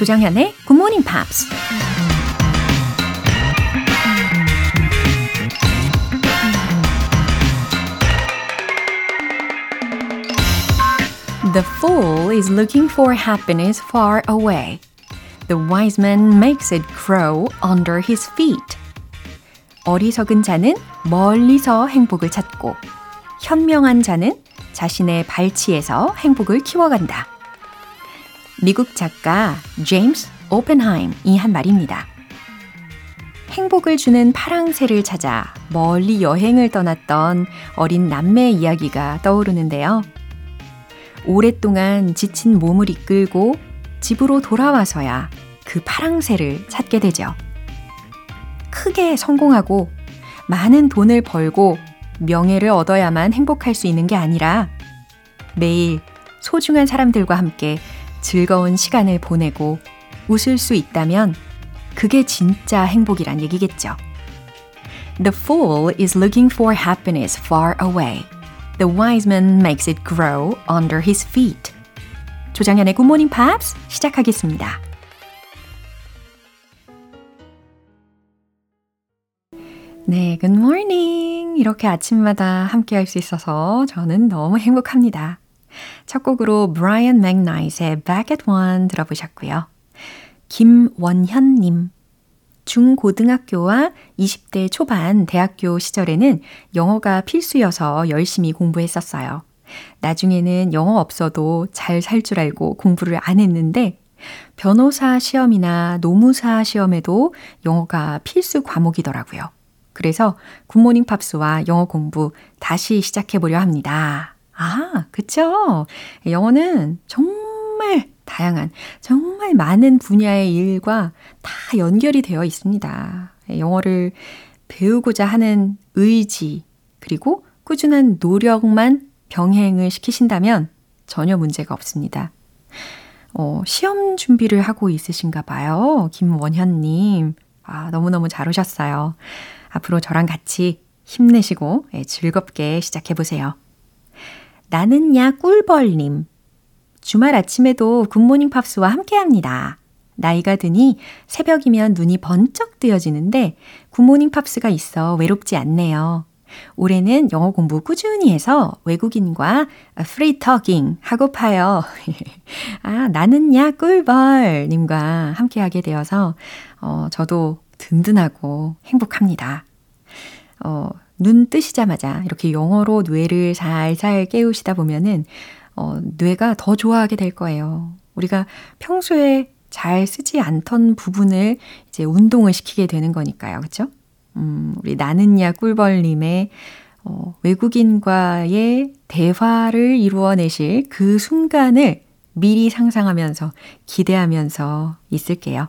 조장현의 Good Morning Pops. The fool is looking for happiness far away. The wise man makes it grow under his feet. 어리석은 자는 멀리서 행복을 찾고 현명한 자는 자신의 발치에서 행복을 키워간다. 미국 작가 제임스 오펜하임이 한 말입니다. 행복을 주는 파랑새를 찾아 멀리 여행을 떠났던 어린 남매의 이야기가 떠오르는데요. 오랫동안 지친 몸을 이끌고 집으로 돌아와서야 그 파랑새를 찾게 되죠. 크게 성공하고 많은 돈을 벌고 명예를 얻어야만 행복할 수 있는 게 아니라 매일 소중한 사람들과 함께 즐거운 시간을 보내고 웃을 수 있다면 그게 진짜 행복이란 얘기겠죠. The fool is looking for happiness far away. The wise man makes it grow under his feet. 조장현의 Good Morning Pops 시작하겠습니다. 네, Good Morning. 이렇게 아침마다 함께 할 수 있어서 저는 너무 행복합니다. 첫 곡으로 브라이언 맥나잇의 Back at One 들어보셨고요. 김원현님. 중고등학교와 20대 초반 대학교 시절에는 영어가 필수여서 열심히 공부했었어요. 나중에는 영어 없어도 잘 살 줄 알고 공부를 안 했는데 변호사 시험이나 노무사 시험에도 영어가 필수 과목이더라고요. 그래서 굿모닝 팝스와 영어 공부 다시 시작해 보려 합니다. 아, 그쵸. 영어는 정말 다양한, 정말 많은 분야의 일과 다 연결이 되어 있습니다. 영어를 배우고자 하는 의지, 그리고 꾸준한 노력만 병행을 시키신다면 전혀 문제가 없습니다. 어, 시험 준비를 하고 있으신가 봐요. 김원현님. 아, 너무너무 잘 오셨어요. 앞으로 저랑 같이 힘내시고 예, 즐겁게 시작해보세요. 나는야 꿀벌님. 주말 아침에도 굿모닝 팝스와 함께 합니다. 나이가 드니 새벽이면 눈이 번쩍 뜨여지는데 굿모닝 팝스가 있어 외롭지 않네요. 올해는 영어 공부 꾸준히 해서 외국인과 프리 터깅 하고파요. 아, 나는야 꿀벌님과 함께하게 되어서 어, 저도 든든하고 행복합니다. 어, 눈 뜨시자마자 이렇게 영어로 뇌를 잘 잘 깨우시다 보면은 어, 뇌가 더 좋아하게 될 거예요. 우리가 평소에 잘 쓰지 않던 부분을 이제 운동을 시키게 되는 거니까요. 그쵸? 음, 우리 나는야 꿀벌님의 어, 외국인과의 대화를 이루어내실 그 순간을 미리 상상하면서 기대하면서 있을게요.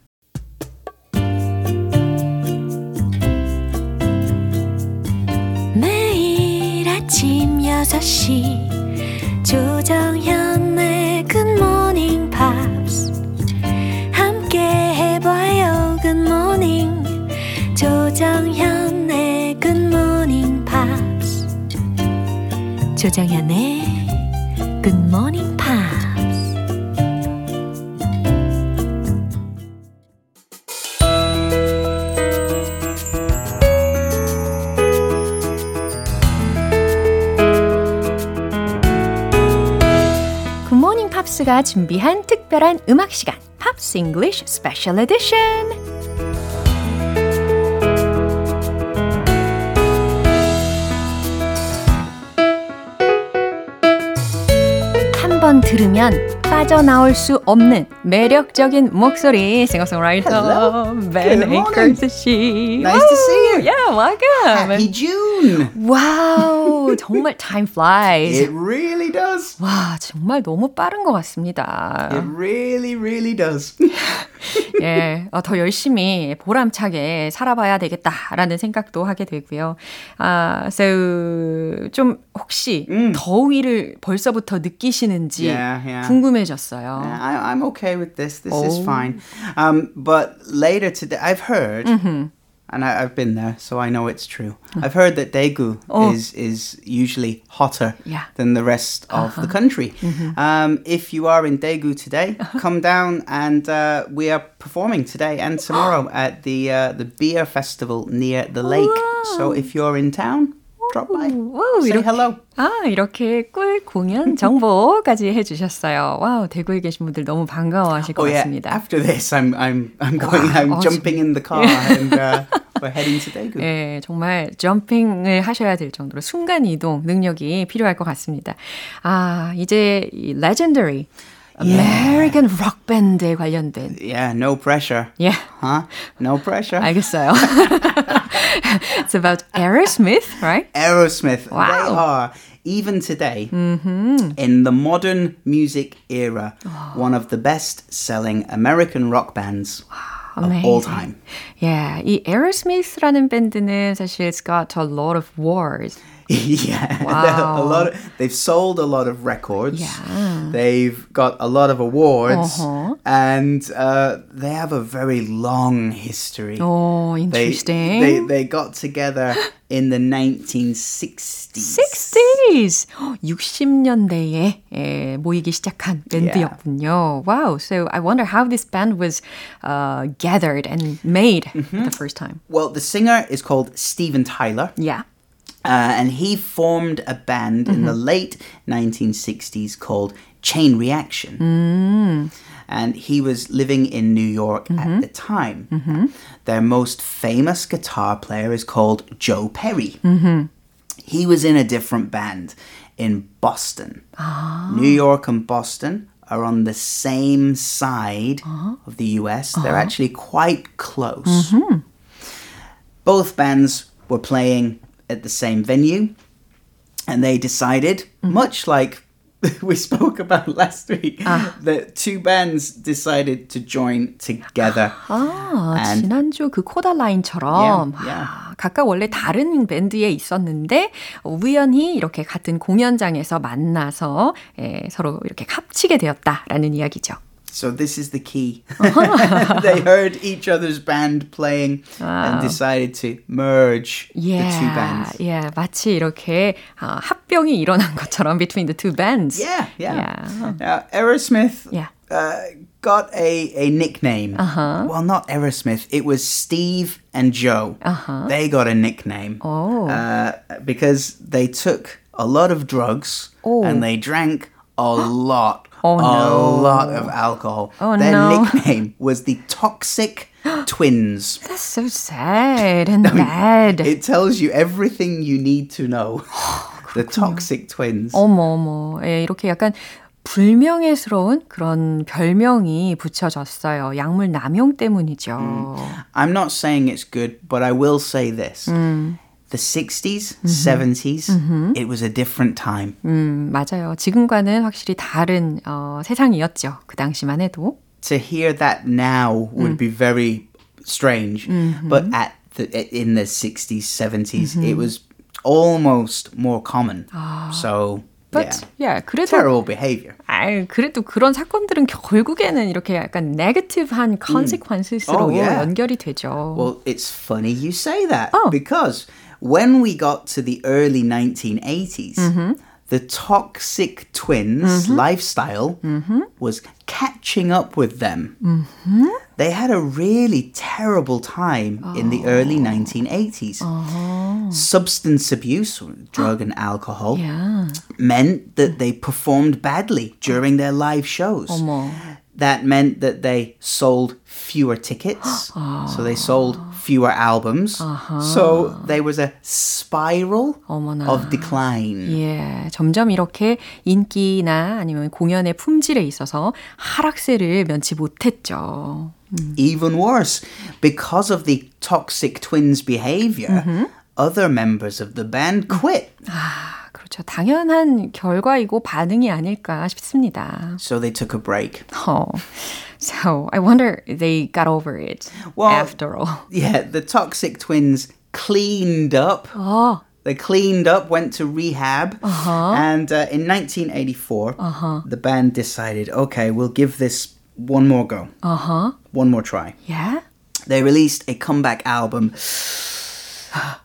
아침 6시 조정현의 Good Morning p 닝팝 s 함께 해봐요 Good Morning 조정현의 Good Morning p 닝팝 s 조정현의 Good o m 굿모닝 팝스 팝스가 준비한 특별한 음악 시간 팝스 잉글리쉬 스페셜 에디션 한 번 들으면 빠져나올 수 없는 매력적인 목소리 싱어송라이터 벤 에이커스 씨. Nice to see you. Yeah, welcome. Happy June. 와우, 정말 time flies. It really does. 와, 정말 너무 빠른 것 같습니다. It really, really does. 예, 어, 더 열심히 보람차게 살아봐야 되겠다라는 생각도 하게 되고요. 아, so 좀 혹시 음. 더위를 벌써부터 느끼시는지 yeah, yeah. 궁금해. 겸손해졌어요. I, am okay with this. This is oh. fine. Um, but later today, I've heard. Mm-hmm. And I, have been there, so I know it's true. I've heard that Daegu oh. is is usually hotter yeah. than the rest of uh-huh. the country. Mm-hmm. Um, if you are in Daegu today, uh-huh. come down, and uh, we are performing today and tomorrow at the uh, the beer festival near the lake. So if you're in town, drop by. 와우, Say 이렇게, hello. 아, 이렇게 꿀 공연 정보까지 해 주셨어요. 와우, 대구에 계신 분들 너무 반가워하실 것 oh, yeah. 같습니다. After this I'm I'm I'm going 와, I'm 어, jumping in the car and uh, we're heading to Daegu. 예, 정말 점핑을 하셔야 될 정도로 순간 이동 능력이 필요할 것 같습니다. 아, 이제 이 legendary American rock band에 관련된. Yeah, no pressure. Yeah. Huh? No pressure. 알겠어요. it's about Aerosmith, right? Aerosmith. Wow. They are even today mm-hmm. in the modern music era, oh. one of the best-selling American rock bands. Wow. all time. Yeah, 이 Aerosmith라는 밴드는 사실 it's got a lot of wars. yeah, wow. a lot. Of, they've sold a lot of records. Yeah. They've got a lot of awards, uh-huh. and uh, they have a very long history. Oh, interesting. They, they, they got together in the 1960s. 60s. 60년대에 예, 모이기 시작한 밴드였군요. Yeah. Wow. So I wonder how this band was uh, gathered and made mm-hmm. the first time. Well, the singer is called Steven Tyler. Yeah. Uh, and he formed a band mm-hmm. in the mm-hmm. late 1960s called Chain Reaction. Mm. And he was living in New York mm-hmm. at the time. Mm-hmm. Their most famous guitar player is called Joe Perry. Mm-hmm. He was in a different band in Boston. Oh. New York and Boston are on the same side uh-huh. of the US. Uh-huh. They're actually quite close. Mm-hmm. Both bands were playing at the same venue, and they decided, mm-hmm. much like we spoke about last week ah. that two bands decided to join together. Ah, 지난주 그 코다 라인처럼 yeah, yeah. 각각 원래 다른 밴드에 있었는데 우연히 이렇게 같은 공연장에서 만나서 에, 서로 이렇게 합치게 되었다라는 이야기죠. So this is the key. they heard each other's band playing wow. and decided to merge yeah, the two bands. Yeah, 마치 이렇게 어, 합병이 일어난 것처럼 between the two bands. Yeah, yeah. yeah. Uh, Aerosmith yeah. Uh, got a, a nickname. Uh-huh. Well, not Aerosmith. It was Steve and Joe. Uh-huh. They got a nickname oh. Uh, because they took a lot of drugs oh. and they drank a lot Oh, a no. lot of alcohol. Oh, Their no. nickname was the Toxic Twins. That's so sad and I mean, bad. It tells you everything you need to know. the Toxic Twins. 어머, 어머. 예, 이렇게 약간 불명예스러운 그런 별명이 붙여졌어요. 약물 남용 때문이죠. Mm. I'm not saying it's good, but I will say this. 음 the 60s, mm-hmm. 70s, mm-hmm. it was a different time. 음, 맞아요. 지금과는 확실히 다른 어, 세상이었죠. 그 당시만 해도. To hear that now would 음. be very strange, mm-hmm. but at the, in the 60s, 70s, it mm-hmm. was almost more common. 아. So But yeah, yeah 그래도 terrible behavior. 아, 그래도 그런 사건들은 결국에는 이렇게 약간 negative한 consequences로 mm. oh, yeah. 연결이 되죠. Well, it's funny you say that oh. because when we got to the early 1980s, mm-hmm. the toxic twins mm-hmm. lifestyle mm-hmm. was catching up with them. Mm-hmm. They had a really terrible time oh. in the early 1980s. Oh. Uh-huh. Substance abuse, drug and alcohol, yeah. meant that they performed badly during their live shows that meant that they sold fewer tickets. Oh. So they sold fewer albums. Uh-huh. So there was a spiral 어머나. of decline. 예, 점점 이렇게 인기나 아니면 공연의 품질에 있어서 하락세를 면치 못했죠. Even worse, because of the toxic twins behavior, mm-hmm. other members of the band quit. 아. 그렇죠. 당연한 결과이고 반응이 아닐까 싶습니다. So they took a break. Oh. So I wonder they got over it well, after all. Yeah, the toxic twins cleaned up. Oh. They cleaned up, went to rehab, uh-huh. and uh, in 1984, uh-huh. the band decided, okay, we'll give this one more go. Uh huh. One more try. Yeah. They released a comeback album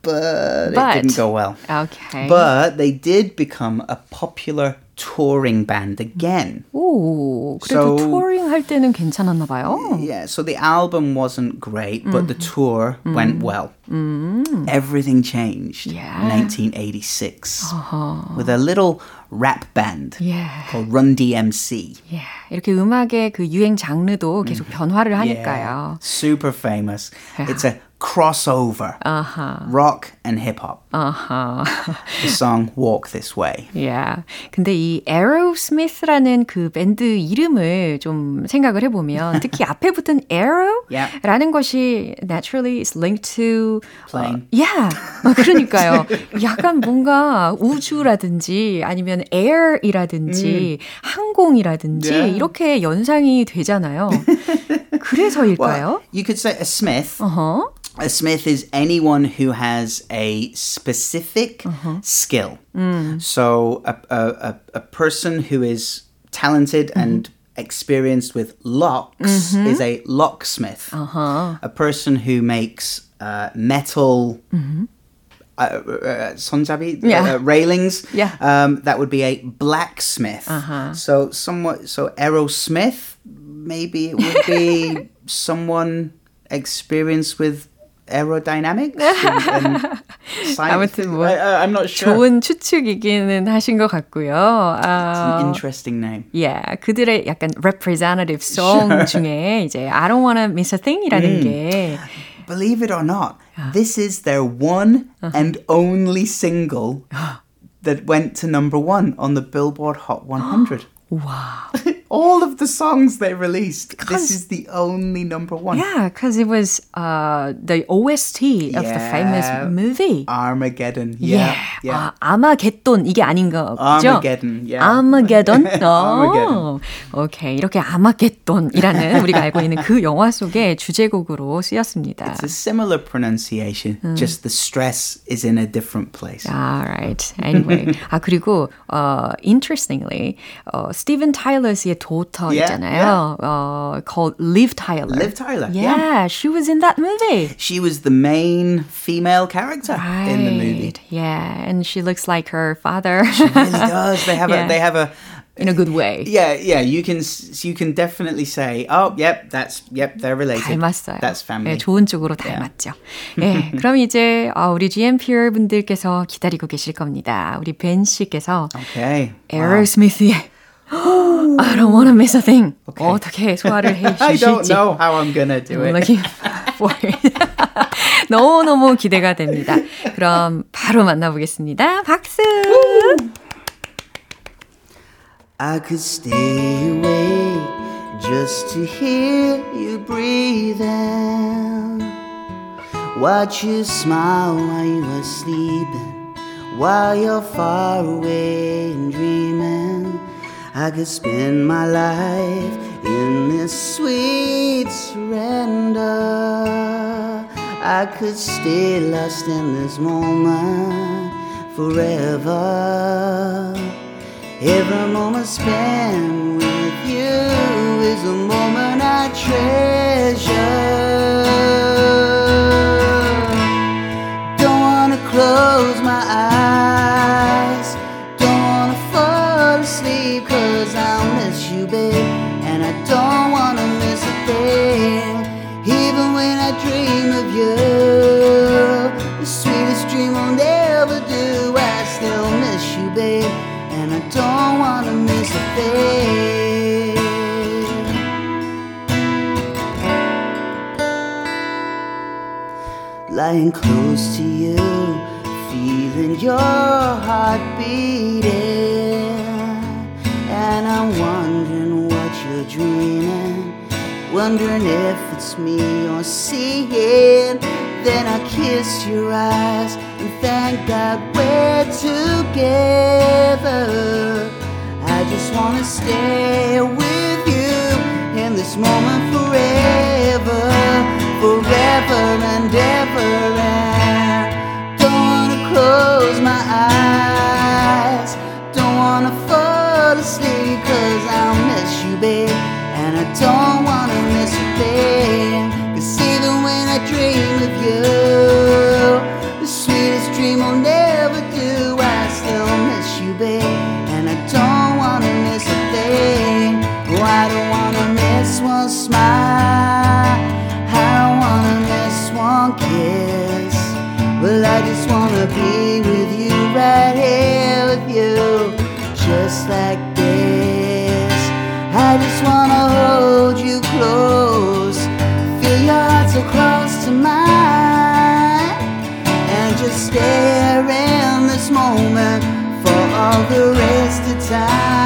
but, but, it didn't go well. Okay. But they did become a popular touring band again. 오, 그래도 so, touring 괜찮았나 봐요. Yeah, so the album wasn't great, but mm. the mm-hmm. tour mm. went mm-hmm. well. Mm. Everything changed yeah. in 1986 uh-huh. with a little rap band yeah. called Run DMC. Yeah. 이렇게 음악의 그 유행 장르도 계속 변화를 하니까요. Yeah. Super famous. It's a crossover uh-huh. rock and hip hop. Uh-huh. the song Walk This Way. Yeah. 근데 이 Aerosmith라는 그 밴드 이름을 좀 생각을 해 보면 특히 앞에 붙은 arrow라는 것이 naturally is linked to playing. Uh, yeah. 그러니까요. 약간 뭔가 우주라든지 아니면 air이라든지 음. 항공이라든지 yeah. 이렇게 연상이 되잖아요. 그래서일까요? Well, you could say a Smith. Uh-huh. a smith is anyone who has a specific mm-hmm. skill. Mm. So a, a, a, person who is talented mm-hmm. and experienced with locks mm-hmm. is a locksmith. Uh-huh. A person who makes uh, metal. Mm-hmm. Uh, uh, uh, uh railings yeah um, that would be a blacksmith uh-huh. so somewhat so aerosmith maybe it would be someone experienced with aerodynamics and, and 아무튼 뭐 I, I'm not sure. 좋은 추측이기는 하신 것 같고요. Uh, interesting name. Yeah, 그들의 약간 representative song sure. 중에 이제 I don't wanna miss a thing이라는 mm. 게 Believe it or not, this is their one uh-huh. and only single that went to number one on the Billboard Hot 100. wow. all of the songs they released, because, this is the only number one. Yeah, because it was uh, the OST yeah. of the famous movie Armageddon. Yeah, yeah. yeah. 아, uh, 아마겟돈 이게 아닌 거 거죠? Armageddon. Yeah. Armageddon. Armageddon. Oh. Okay. 이렇게 아마겟돈이라는 우리가 알고 있는 그 영화 속의 주제곡으로 쓰였습니다. It's a similar pronunciation, 음. just the stress is in a different place. Alright. Anyway, 아 그리고 uh, interestingly, uh, Steven daughter yeah, Yeah. Uh, called Liv Tyler. Liv Tyler. Yeah, yeah, she was in that movie. She was the main female character right. in the movie. Yeah, and she looks like her father. she really does. They have a they have a in a good way. Yeah, yeah, you can you can definitely say, oh, yep, that's yep, they're related. 닮았어요. That's family. 네, 좋은 쪽으로 닮았죠. Yeah. 네, 그럼 이제 우리 GMPR 분들께서 기다리고 계실 겁니다. 우리 벤 씨께서 okay. 에어스미스의 wow. I don't want to miss a thing. Okay. 어떻게 소화를 해 주실지. I don't know how I'm gonna do it. Looking for it. 너무너무 기대가 됩니다. 그럼 바로 만나보겠습니다. 박수! I could stay awake just to hear you breathing. Watch you smile while you are sleeping, while you're far away and dreaming. I could spend my life in this sweet surrender. I could stay lost in this moment forever. Every moment spent with you is a moment I treasure. close to you, feeling your heart beating. And I'm wondering what you're dreaming, wondering if it's me you're seeing. Then I kiss your eyes and thank God we're together. I just wanna stay with you in this moment forever forever and ever. And don't wanna close my eyes, don't wanna fall asleep, cause I'll miss you, babe. And I don't wanna miss you, babe. Cause even when I dream of you, the sweetest dream will never do. I still miss you, babe. And I don't wanna miss a thing. Oh, I don't wanna miss one smile. just wanna hold you close. Feel your heart so close to mine, and just stare in this moment for all the rest of time.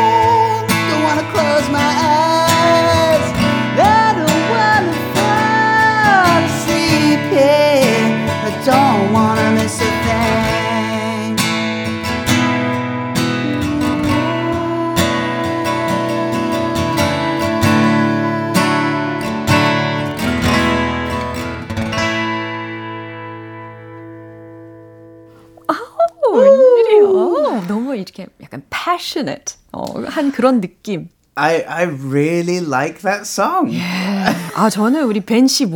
passionate. 어, 한 그런 느낌. I I really like that song. Yeah. 아 저는 우리 벤시 1,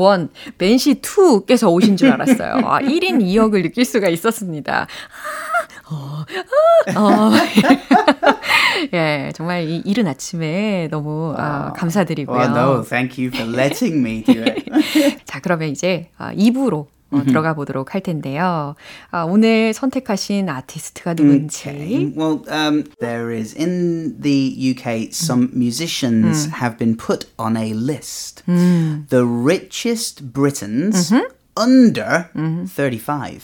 벤시 2께서 오신 줄 알았어요. 아 1인 2역을 느낄 수가 있었습니다. 어, 어, 어. 예, 정말 이 이른 아침에 너무 wow. 아, 감사드리고요. Well, no, thank you for letting me do it. 자, 그러면 이제 2부로 어, 들어가 보도록 할 텐데요. 아, 오늘 선택하신 아티스트가 누군지. Okay. Well, um, there is in the UK some musicians 음. have been put on a list. 음. The richest Britons 음흠. under 음흠. 35.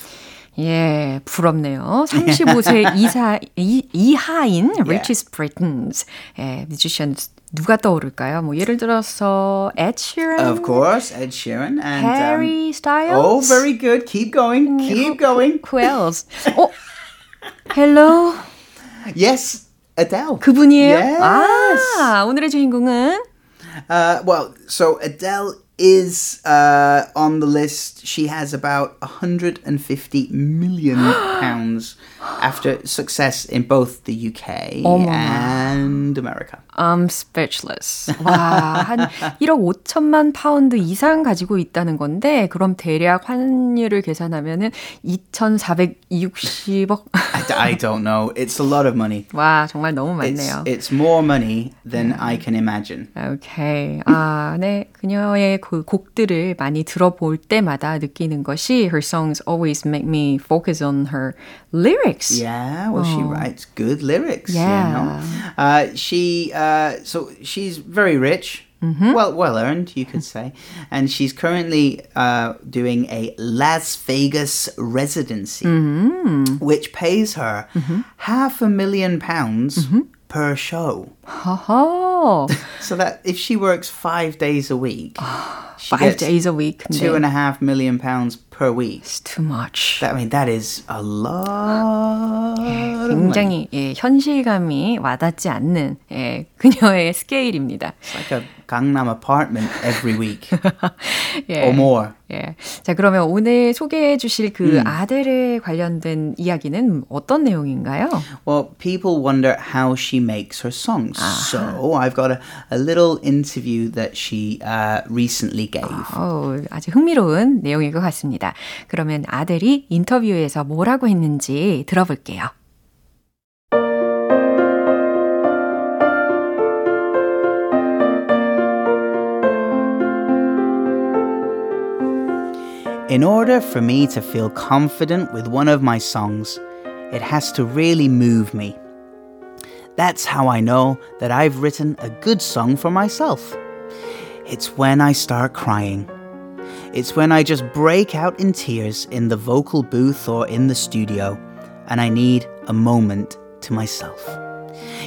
예, 부럽네요. 35세 이사, 이, 이하인 yeah. richest Britons, 예, musicians 누가 떠오를까요? 뭐 예를 들어서 Ed Sheeran. Of course, Ed Sheeran and Harry um, Oh, very good. Keep going. Mm, keep going. Who else? Oh, Hello. Yes, Adele. 그분이에요? Yes. 아, 오늘의 주인공은 uh, well, so Adele is uh, on the list. She has about 150 million pounds after success in both the UK 어머나. and America. I'm speechless. 와, 한 1억 5천만 파운드 이상 가지고 있다는 건데 그럼 대략 환율을 계산하면은 2,460억. I, don't know. It's a lot of money. 와, 정말 너무 많네요. It's, it's more money than I can imagine. Okay. 아, 네. 그녀의 그 곡들을 많이 들어볼 때마다 느끼는 것이 her songs always make me focus on her lyrics. Yeah, well, oh. she writes good lyrics. Yeah. You know? uh, she, uh, so she's very rich. Mm-hmm. Well, well earned, you could say. And she's currently uh, doing a Las Vegas residency, mm-hmm. which pays her mm-hmm. half a million pounds mm-hmm per show. Oh. so that if she works five days a week, oh, five days a week, two and a half million pounds per week. It's too much. That, I mean, that is a lot. 예, 굉장히 예, 현실감이 와닿지 않는 예, 그녀의 스케일입니다. It's like a Gangnam apartment every week yeah. or more. 예. 자, 그러면 오늘 소개해 주실 그 음. 아델에 관련된 이야기는 어떤 내용인가요? Well, people wonder how she makes her songs. 아하. So I've got a, a little interview that she uh, recently gave. 어, 아주 흥미로운 내용일 것 같습니다. 그러면 아델이 인터뷰에서 뭐라고 했는지 들어볼게요. In order for me to feel confident with one of my songs, it has to really move me. That's how I know that I've written a good song for myself. It's when I start crying. It's when I just break out in tears in the vocal booth or in the studio, and I need a moment to myself.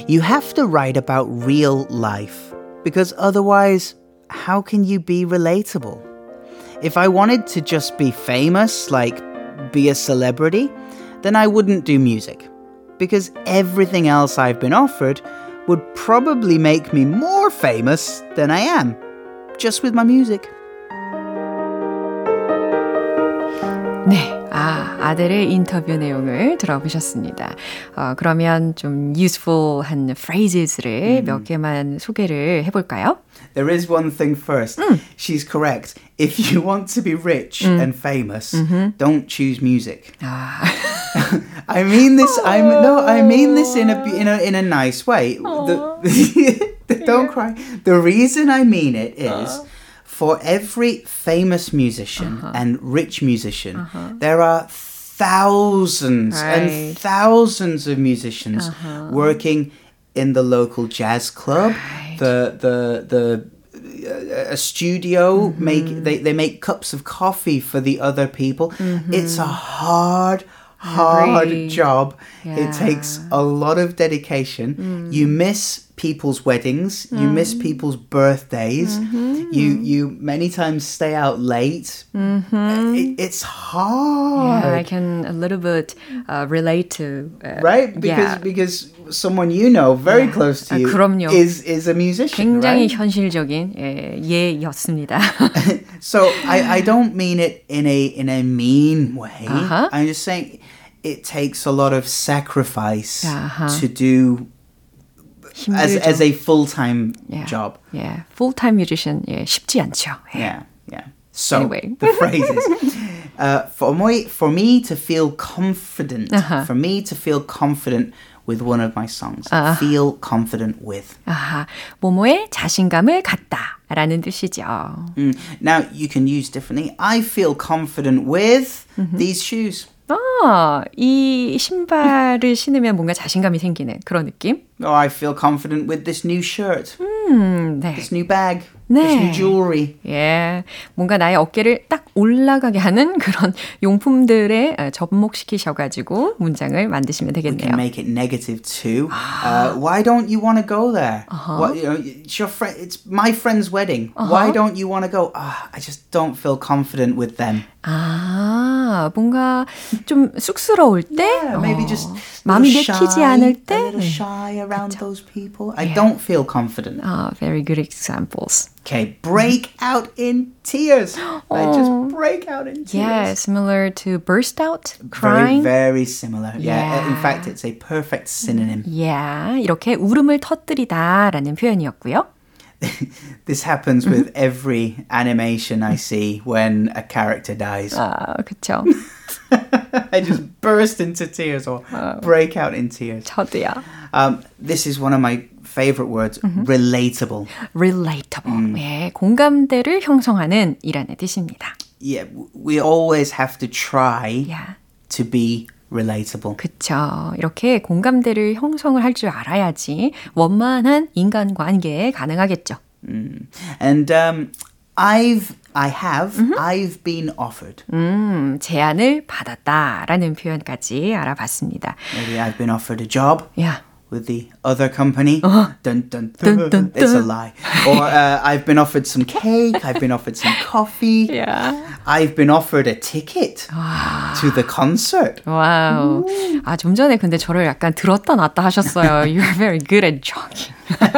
You have to write about real life, because otherwise, how can you be relatable? If I wanted to just be famous, like be a celebrity, then I wouldn't do music, because everything else I've been offered would probably make me more famous than I am, just with my music. 네. 아, 아델의 인터뷰 내용을 들어보셨습니다. 어, 그러면 좀 useful한 phrases를 음. 몇 개만 소개를 해볼까요? There is one thing first. 음. She's correct if you want to be rich mm. and famous, mm-hmm. don't choose music. Ah. I mean this. Aww. I'm no. I mean this in a in a in a nice way. The, don't yeah. cry. The reason I mean it uh-huh. is. Uh. For every famous musician uh-huh. and rich musician, uh-huh. there are thousands right. and thousands of musicians uh-huh. working in the local jazz club, right. the the the a studio mm-hmm. make they, they make cups of coffee for the other people mm-hmm. it's a hard hard job yeah. it takes a lot of dedication mm. you miss people's weddings mm. you miss mm. people's birthdays mm-hmm. you you many times stay out late mm-hmm. it, it's hard yeah, i can a little bit uh, relate to uh, right because yeah. because someone you know very close to ah, you 아, is is a musician. 굉장히 right? 현실적인 예, 예였습니다. so I I don't mean it in a in a mean way. Uh-huh. I'm just saying it takes a lot of sacrifice uh-huh. to do 힘들죠. as as a full-time yeah. job. Yeah. Full-time musician 예, 쉽지 않죠. 예. Yeah. Yeah. So anyway. the phrases uh, for me for me to feel confident uh-huh. for me to feel confident with one of my songs. Uh. Ah. Feel confident with. 아하, 뭐뭐에 자신감을 갖다. 라는 뜻이죠. Mm. Now you can use differently. I feel confident with mm-hmm. these shoes. 아이 신발을 신으면 뭔가 자신감이 생기는 그런 느낌. Oh, I feel confident with this new shirt. 음, 네. This new bag. 네. jewelry. 예. 뭔가 나의 어깨를 딱 올라가게 하는 그런 용품들에 접목시키셔 가지고 문장을 만드시면 되겠네요. We can make it negative too. Uh, why don't you want to go there? Uh-huh. What, you know, it's your friend it's my friend's wedding. Uh-huh. Why don't you want to go? Uh, I just don't feel confident with them. 아, 뭔가 좀 쑥스러울 때, yeah, maybe just 어, 마음이 내키지 않을 때, a little shy around 그쵸. those people. I don't feel confident. 아, very good examples. Okay, break out in tears. Oh, I just break out in tears. Yeah, similar to burst out, crying. Very, very similar. Yeah. yeah. In fact, it's a perfect synonym. Yeah, 이렇게 울음을 터뜨리다라는 표현이었고요. this happens mm-hmm. with every animation I see when a character dies. could tell. I just burst into tears or break out in tears. 저도요. Um, this is one of my favorite words, relatable. relatable. 예, 공감대를 형성하는 이라는 뜻입니다. Yeah, we always have to try yeah. to be relatable. 그쵸. 이렇게 공감대를 형성을 할 줄 알아야지 원만한 인간관계 가능하겠죠. Mm. And um, I've I have, mm-hmm. I've been offered. 음, 제안을 받았다라는 표현까지 알아봤습니다. Maybe I've been offered a job. Yeah. with the other company. uh Dun, dun, dun, dun, dun, It's a lie. or uh, I've been offered some cake. I've been offered some coffee. Yeah. I've been offered a ticket ah. to the concert. Wow. Ooh. 아, 좀 전에 근데 저를 약간 들었다 놨다 하셨어요. You're very good at jogging.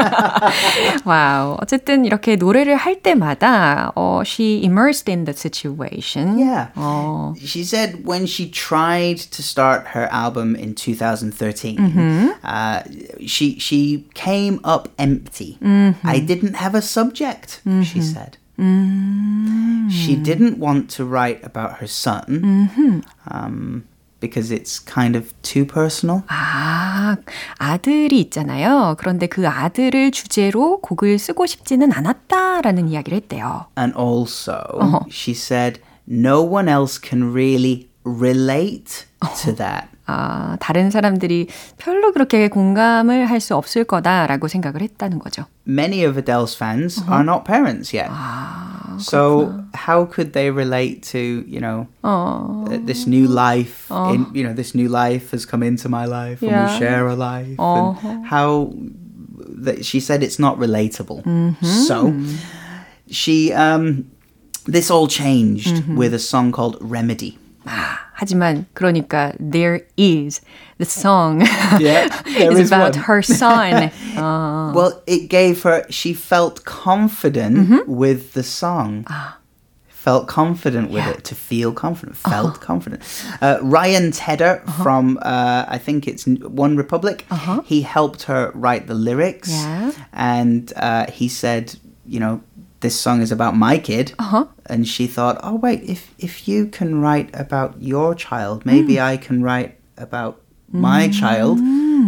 wow. 어쨌든 이렇게 노래를 할 때마다 어, she immersed in the situation. Yeah. 어. She said when she tried to start her album in 2013, mm-hmm. uh, uh, she she came up empty. Mm-hmm. I didn't have a subject, mm-hmm. she said. Mm-hmm. She didn't want to write about her son mm-hmm. um, because it's kind of too personal. 아, 아들이 있잖아요. 그런데 그 아들을 주제로 곡을 쓰고 싶지는 않았다라는 이야기를 했대요. And also, uh she said no one else can really relate to that. 아, 다른 사람들이 별로 그렇게 공감을 없을 거다라고 생각을 했다는 거죠. Many of Adele's fans uh-huh. are not parents yet. 아, so how could they relate to, you know, 어. this new life, 어. in, you know, this new life has come into my life yeah. and we share a life and uh-huh. how that she said it's not relatable. Mm-hmm. So she um this all changed mm-hmm. with a song called Remedy. 아, ah, 하지만 그러니까 there is the song yeah, is about one. her son. Oh. Well, it gave her she felt confident mm-hmm. with the song. 아. Ah. Felt confident with yeah. it. To feel confident. Uh-huh. Felt uh-huh. confident. Uh, Ryan Tedder uh-huh. from uh, I think it's One Republic. Uh-huh. He helped her write the lyrics, yeah. and uh, he said, you know, this song is about my kid. Uh-huh. And she thought, oh, wait, if, if you can write about your child, maybe mm. I can write about my mm. child.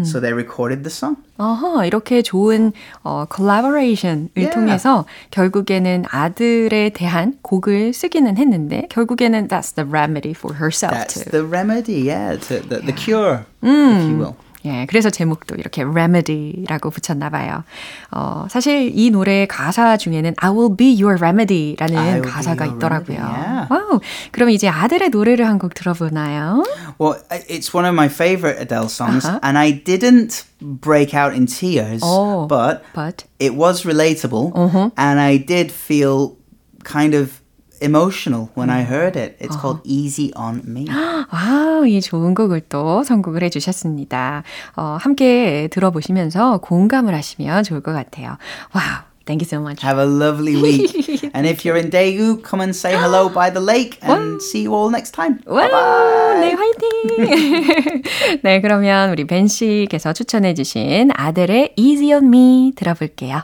So they recorded the song. 어허, uh-huh. 이렇게 좋은 어, 콜라보레이션을 yeah. 통해서 결국에는 아들에 대한 곡을 쓰기는 했는데 결국에는 that's the remedy for herself that's too. the remedy, yeah, the, yeah. the cure, if you mm. will. 예, 그래서 제목도 이렇게 remedy라고 붙였나 봐요. 어, 사실 이 노래 가사 중에는 I will be your remedy라는 will 가사가 있더라고요. Remedy, yeah. 와우. 그럼 이제 아델의 노래를 한 들어보나요? Well, it's one of my favorite Adele songs uh-huh. and I didn't break out in tears, oh, but, but it was relatable uh-huh. and I did feel kind of emotional when I heard it. It's 어. called Easy on Me. 와우, 이 좋은 곡을 또 선곡을 해주셨습니다. 어, 함께 들어보시면서 공감을 하시면 좋을 것 같아요. 와우. Thank you so much. Have a lovely week. and if you're in Daegu, come and say hello by the lake and see you all next time. Wow, Bye-bye. 네, 화이팅! 네, 그러면 우리 벤 씨께서 추천해 주신 아델의 Easy on Me 들어볼게요.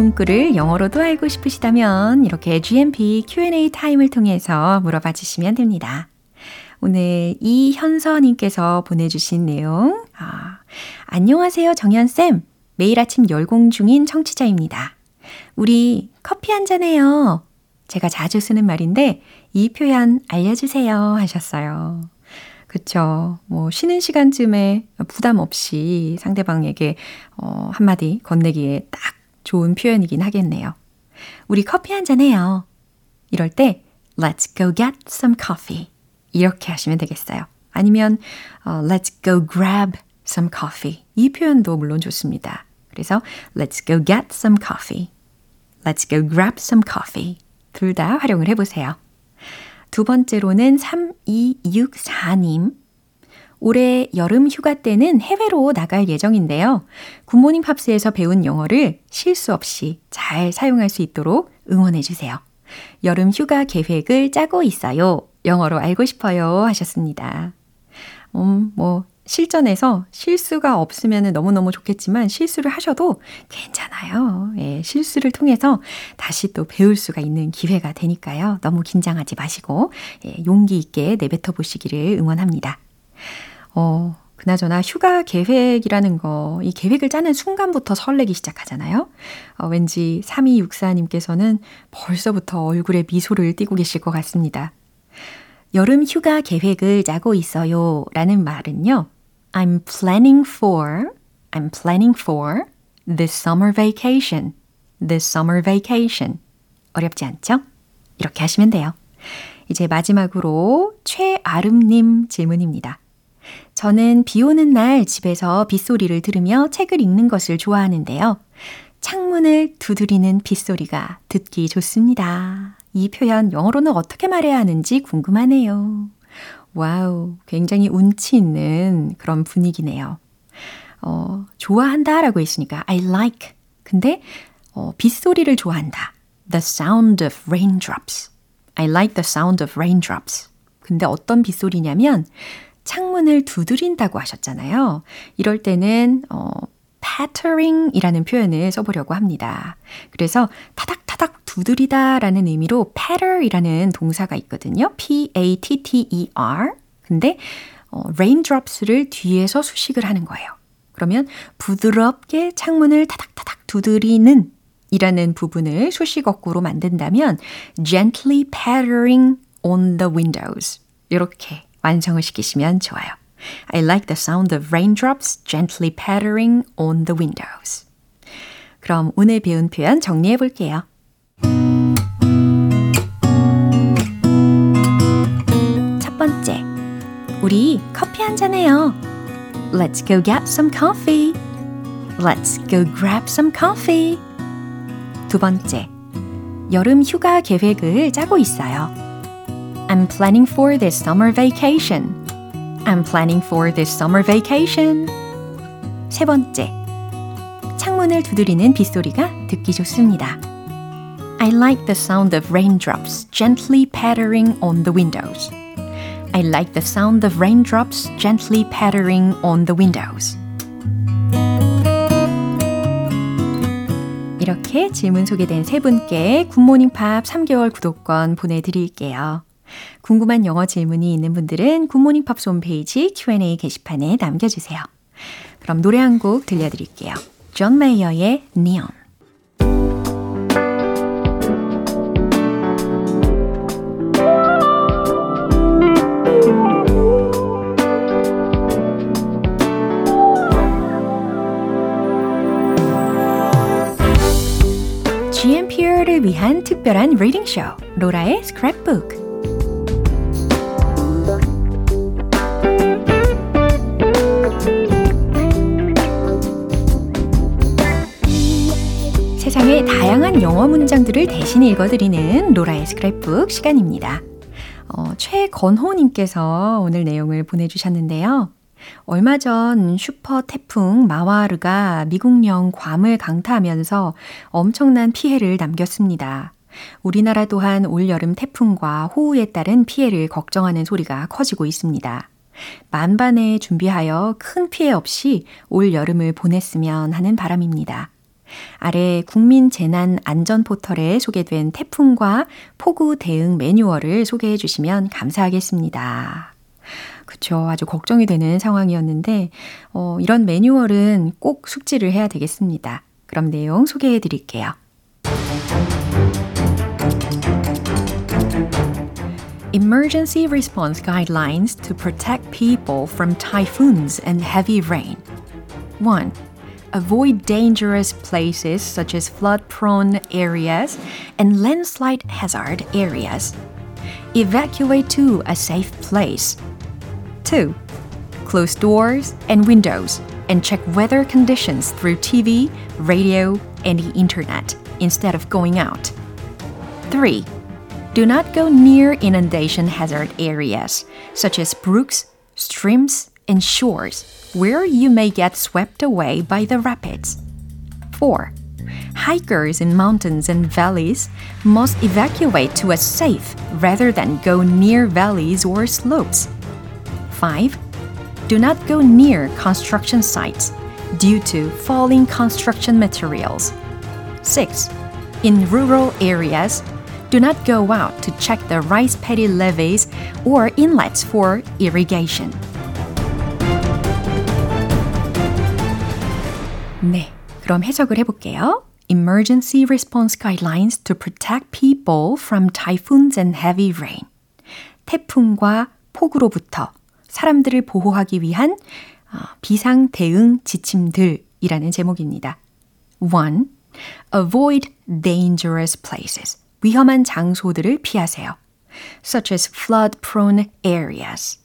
문구를 영어로도 알고 싶으시다면 이렇게 GMP Q&A 타임을 통해서 물어봐 주시면 됩니다. 오늘 이현서님께서 보내주신 내용. 아, 안녕하세요, 정현쌤. 매일 아침 열공 중인 청취자입니다. 우리 커피 한잔 해요. 제가 자주 쓰는 말인데 이 표현 알려주세요 하셨어요. 그쵸. 뭐, 쉬는 시간쯤에 부담 없이 상대방에게, 어, 한마디 건네기에 딱 좋은 표현이긴 하겠네요. 우리 커피 한 잔 해요. 이럴 때 let's go get some coffee 이렇게 하시면 되겠어요. 아니면 어, let's go grab some coffee 이 표현도 물론 좋습니다. 그래서 let's go get some coffee, let's go grab some coffee 둘 다 활용을 해보세요. 두 번째로는 3264님 올해 여름 휴가 때는 해외로 나갈 예정인데요. 굿모닝 팝스에서 배운 영어를 실수 없이 잘 사용할 수 있도록 응원해 주세요. 여름 휴가 계획을 짜고 있어요. 영어로 알고 싶어요 하셨습니다. 음, 뭐 실전에서 실수가 없으면 너무너무 좋겠지만 실수를 하셔도 괜찮아요. 예, 실수를 통해서 다시 또 배울 수가 있는 기회가 되니까요. 너무 긴장하지 마시고 예, 용기 있게 내뱉어 보시기를 응원합니다. 어, 그나저나 휴가 계획이라는 거, 이 계획을 짜는 순간부터 설레기 시작하잖아요. 어, 왠지 3264님께서는 벌써부터 얼굴에 미소를 띠고 계실 것 같습니다. 여름 휴가 계획을 짜고 있어요. 라는 말은요. I'm planning for, I'm planning for this summer vacation, this summer vacation. 어렵지 않죠? 이렇게 하시면 돼요. 이제 마지막으로 최아름님 질문입니다. 저는 비 오는 날 집에서 빗소리를 들으며 책을 읽는 것을 좋아하는데요. 창문을 두드리는 빗소리가 듣기 좋습니다. 이 표현 영어로는 어떻게 말해야 하는지 궁금하네요. 와우, 굉장히 운치 있는 그런 분위기네요. 어, 좋아한다 라고 했으니까 I like. 근데 어, 빗소리를 좋아한다. The sound of raindrops. I like the sound of raindrops. 근데 어떤 빗소리냐면 창문을 두드린다고 하셨잖아요. 이럴 때는 어 pattering이라는 표현을 써보려고 합니다. 그래서 타닥타닥 두드리다라는 의미로 patter이라는 동사가 있거든요. p-a-t-t-e-r. 근데 어, raindrops를 뒤에서 수식을 하는 거예요. 그러면 부드럽게 창문을 타닥타닥 두드리는 이라는 부분을 수식어구로 만든다면 gently pattering on the windows 이렇게 완성을 시키시면 좋아요. I like the sound of raindrops gently pattering on the windows. 그럼 오늘 배운 표현 정리해 볼게요. 첫 번째, 우리 커피 한잔 해요. Let's go get some coffee. Let's go grab some coffee. 두 번째, 여름 휴가 계획을 짜고 있어요. I'm planning for this summer vacation. I'm planning for this summer vacation. 세 번째. 창문을 두드리는 빗소리가 듣기 좋습니다. I like the sound of raindrops gently pattering on the windows. I like the sound of raindrops gently pattering on the windows. 이렇게 질문 소개된 세 분께 굿모닝 팝 3개월 구독권 보내드릴게요. 궁금한 영어 질문이 있는 분들은 굿모닝 팝스 홈페이지 Q&A 게시판에 남겨주세요. 그럼 노래 한 곡 들려드릴게요. 존 메이어의 Neon. GMPR를 위한 특별한 리딩쇼 로라의 스크랩북 영어 문장들을 대신 읽어드리는 로라의 스크랩북 시간입니다. 어, 최건호님께서 오늘 내용을 보내주셨는데요. 얼마 전 슈퍼 태풍 마와르가 미국령 괌을 강타하면서 엄청난 피해를 남겼습니다. 우리나라 또한 올여름 태풍과 호우에 따른 피해를 걱정하는 소리가 커지고 있습니다. 만반에 준비하여 큰 피해 없이 올여름을 보냈으면 하는 바람입니다. 아래 국민재난안전포털에 소개된 태풍과 폭우 대응 매뉴얼을 소개해 주시면 감사하겠습니다. 그쵸. 아주 걱정이 되는 상황이었는데, 어, 이런 매뉴얼은 꼭 숙지를 해야 되겠습니다. 그럼 내용 소개해 드릴게요. Emergency response guidelines to protect people from typhoons and heavy rain. 1. avoid dangerous places such as flood prone areas and landslide hazard areas. Evacuate to a safe place. 2. Close doors and windows and check weather conditions through TV, radio, and the internet instead of going out. 3. Do not go near inundation hazard areas such as brooks, streams, and shores where you may get swept away by the rapids. 4. Hikers in mountains and valleys must evacuate to a safe rather than go near valleys or slopes. 5. Do not go near construction sites due to falling construction materials. 6. In rural areas, do not go out to check the rice paddy levees or inlets for irrigation. 네, 그럼 해석을 해볼게요. Emergency Response Guidelines to Protect People from Typhoons and Heavy Rain. 태풍과 폭우로부터 사람들을 보호하기 위한 비상 대응 지침들이라는 제목입니다. 1. Avoid dangerous places. 위험한 장소들을 피하세요. such as flood prone areas.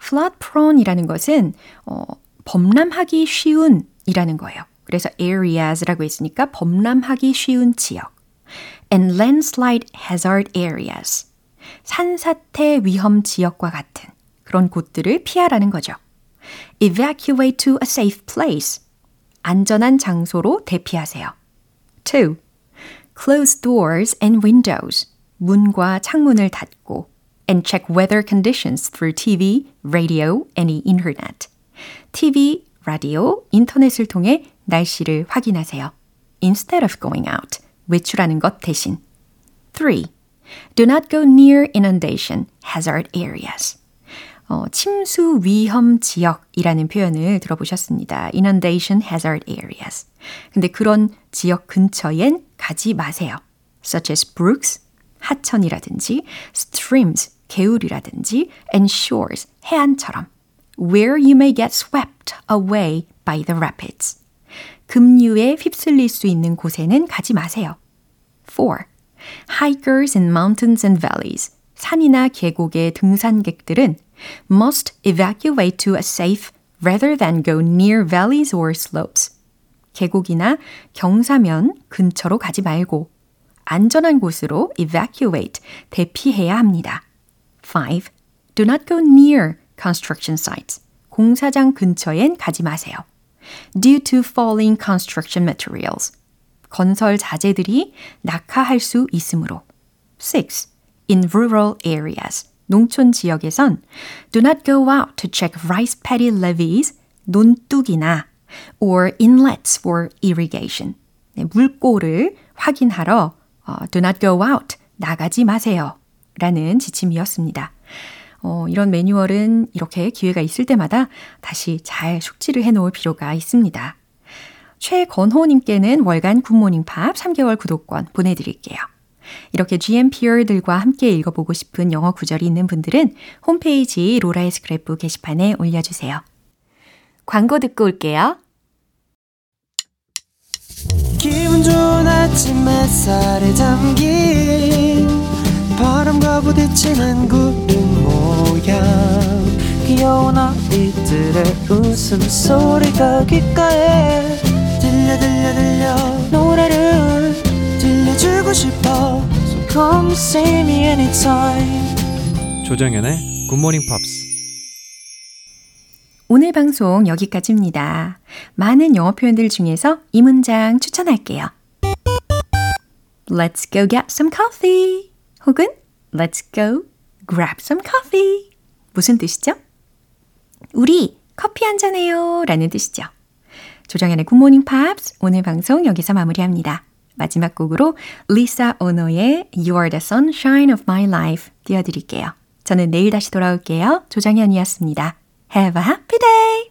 flood prone이라는 것은 어, 범람하기 쉬운 이라는 거예요. 그래서 areas라고 했으니까 범람하기 쉬운 지역. and landslide hazard areas. 산사태 위험 지역과 같은 그런 곳들을 피하라는 거죠. evacuate to a safe place. 안전한 장소로 대피하세요. 2. close doors and windows. 문과 창문을 닫고 and check weather conditions through TV, radio, and the internet. TV, 라디오, 인터넷을 통해 날씨를 확인하세요. Instead of going out, 외출하는 것 대신. 3. Do not go near inundation hazard areas. 어, 침수 위험 지역이라는 표현을 들어보셨습니다. inundation hazard areas. 근데 그런 지역 근처엔 가지 마세요. such as brooks, 하천이라든지 streams, 개울이라든지 and shores, 해안처럼. where you may get swept away by the rapids. 급류에 휩쓸릴 수 있는 곳에는 가지 마세요. 4. Hikers in mountains and valleys. 산이나 계곡의 등산객들은 must evacuate to a safe rather than go near valleys or slopes. 계곡이나 경사면 근처로 가지 말고 안전한 곳으로 evacuate 대피해야 합니다. 5. Do not go near construction sites, 공사장 근처엔 가지 마세요. due to falling construction materials, 건설 자재들이 낙하할 수 있으므로. 6. In rural areas, 농촌 지역에선 do not go out to check rice paddy levees, 논둑이나 or inlets for irrigation, 물꼬를 확인하러 do not go out, 나가지 마세요. 라는 지침이었습니다. 어, 이런 매뉴얼은 이렇게 기회가 있을 때마다 다시 잘 숙지를 해 놓을 필요가 있습니다. 최건호님께는 월간 굿모닝 팝 3개월 구독권 보내드릴게요. 이렇게 GMPR들과 함께 읽어보고 싶은 영어 구절이 있는 분들은 홈페이지 로라의 스크래프 게시판에 올려주세요. 광고 듣고 올게요. 기분 좋은 아침 햇살에 담긴 바람과 부딪히는 구름 모양 귀여운 아이들의 웃음소리가 귓가에 들려 들려 들려 노래를 들려주고 싶어 So come see me anytime 조정연의 굿모닝 팝스 오늘 방송 여기까지입니다. 많은 영어 표현들 중에서 이 문장 추천할게요. Let's go get some coffee 혹은 Let's go grab some coffee. 무슨 뜻이죠? 우리 커피 한잔 해요. 라는 뜻이죠. 조정현의 굿모닝 팝스 오늘 방송 여기서 마무리합니다. 마지막 곡으로 리사 오노의 You are the sunshine of my life 띄워드릴게요. 저는 내일 다시 돌아올게요. 조정현이었습니다. Have a happy day!